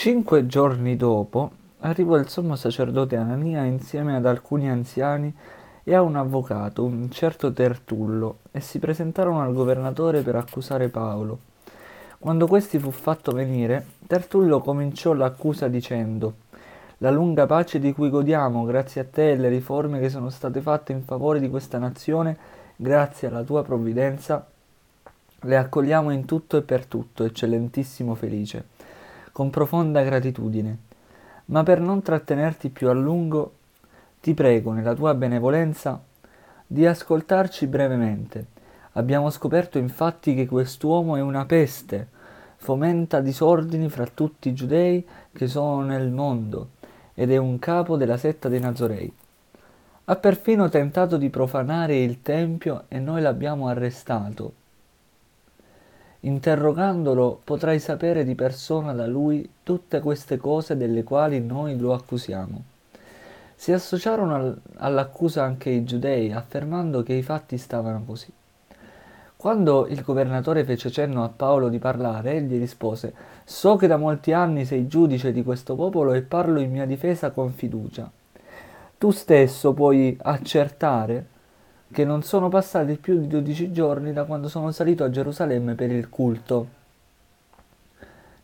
Cinque giorni dopo arrivò il sommo sacerdote Anania insieme ad alcuni anziani e a un avvocato, un certo Tertullo, e si presentarono al governatore per accusare Paolo. Quando questi fu fatto venire, Tertullo cominciò l'accusa dicendo La lunga pace di cui godiamo, grazie a te e le riforme che sono state fatte in favore di questa nazione, grazie alla tua provvidenza, le accogliamo in tutto e per tutto, eccellentissimo Felice con profonda gratitudine. Ma per non trattenerti più a lungo, ti prego, nella tua benevolenza, di ascoltarci brevemente. Abbiamo scoperto infatti che quest'uomo è una peste, fomenta disordini fra tutti i giudei che sono nel mondo ed è un capo della setta dei Nazorei. Ha perfino tentato di profanare il Tempio e noi l'abbiamo arrestato Interrogandolo potrai sapere di persona da lui tutte queste cose delle quali noi lo accusiamo. Si associarono al, all'accusa anche i giudei, affermando che i fatti stavano così. Quando il governatore fece cenno a Paolo di parlare, egli rispose So che da molti anni sei giudice di questo popolo e parlo in mia difesa con fiducia. Tu stesso puoi accertare che non sono passati più di dodici giorni da quando sono salito a Gerusalemme per il culto.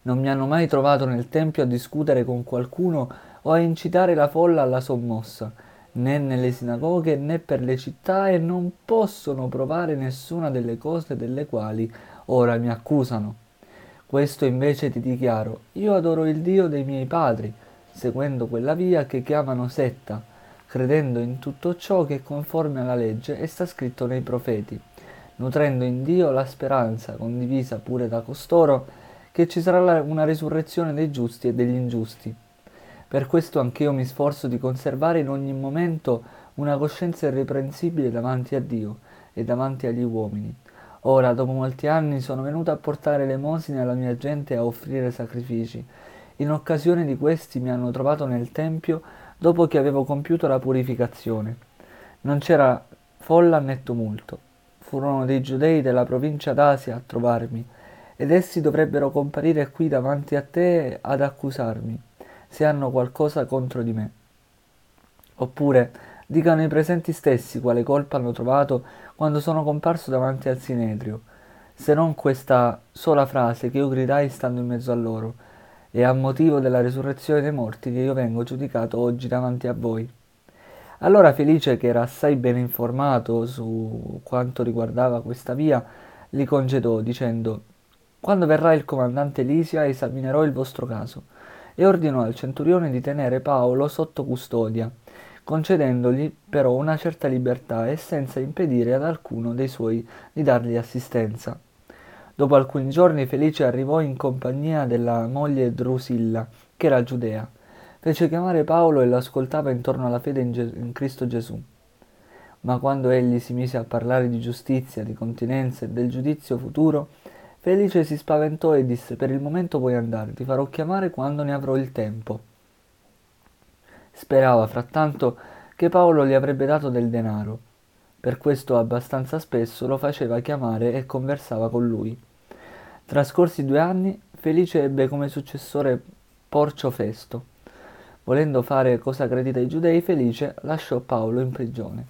Non mi hanno mai trovato nel Tempio a discutere con qualcuno o a incitare la folla alla sommossa, né nelle sinagoghe né per le città e non possono provare nessuna delle cose delle quali ora mi accusano. Questo invece ti dichiaro, io adoro il Dio dei miei padri, seguendo quella via che chiamano setta, credendo in tutto ciò che è conforme alla legge e sta scritto nei profeti, nutrendo in Dio la speranza, condivisa pure da costoro, che ci sarà una risurrezione dei giusti e degli ingiusti. Per questo anch'io mi sforzo di conservare in ogni momento una coscienza irreprensibile davanti a Dio e davanti agli uomini. Ora, dopo molti anni, sono venuto a portare elemosine alla mia gente e a offrire sacrifici. In occasione di questi mi hanno trovato nel Tempio dopo che avevo compiuto la purificazione. Non c'era folla né tumulto. Furono dei giudei della provincia d'Asia a trovarmi, ed essi dovrebbero comparire qui davanti a te ad accusarmi, se hanno qualcosa contro di me. Oppure dicano i presenti stessi quale colpa hanno trovato quando sono comparso davanti al Sinedrio, se non questa sola frase che io gridai stando in mezzo a loro e a motivo della risurrezione dei morti che io vengo giudicato oggi davanti a voi. Allora Felice, che era assai ben informato su quanto riguardava questa via, li congedò dicendo Quando verrà il comandante Lisia esaminerò il vostro caso e ordinò al centurione di tenere Paolo sotto custodia, concedendogli però una certa libertà e senza impedire ad alcuno dei suoi di dargli assistenza. Dopo alcuni giorni Felice arrivò in compagnia della moglie Drusilla, che era giudea. Fece chiamare Paolo e lo ascoltava intorno alla fede in, Ges- in Cristo Gesù. Ma quando egli si mise a parlare di giustizia, di continenza e del giudizio futuro, Felice si spaventò e disse: Per il momento puoi andare, ti farò chiamare quando ne avrò il tempo. Sperava frattanto che Paolo gli avrebbe dato del denaro per questo abbastanza spesso lo faceva chiamare e conversava con lui. Trascorsi due anni, Felice ebbe come successore Porcio Festo. Volendo fare cosa gradita ai giudei, Felice lasciò Paolo in prigione.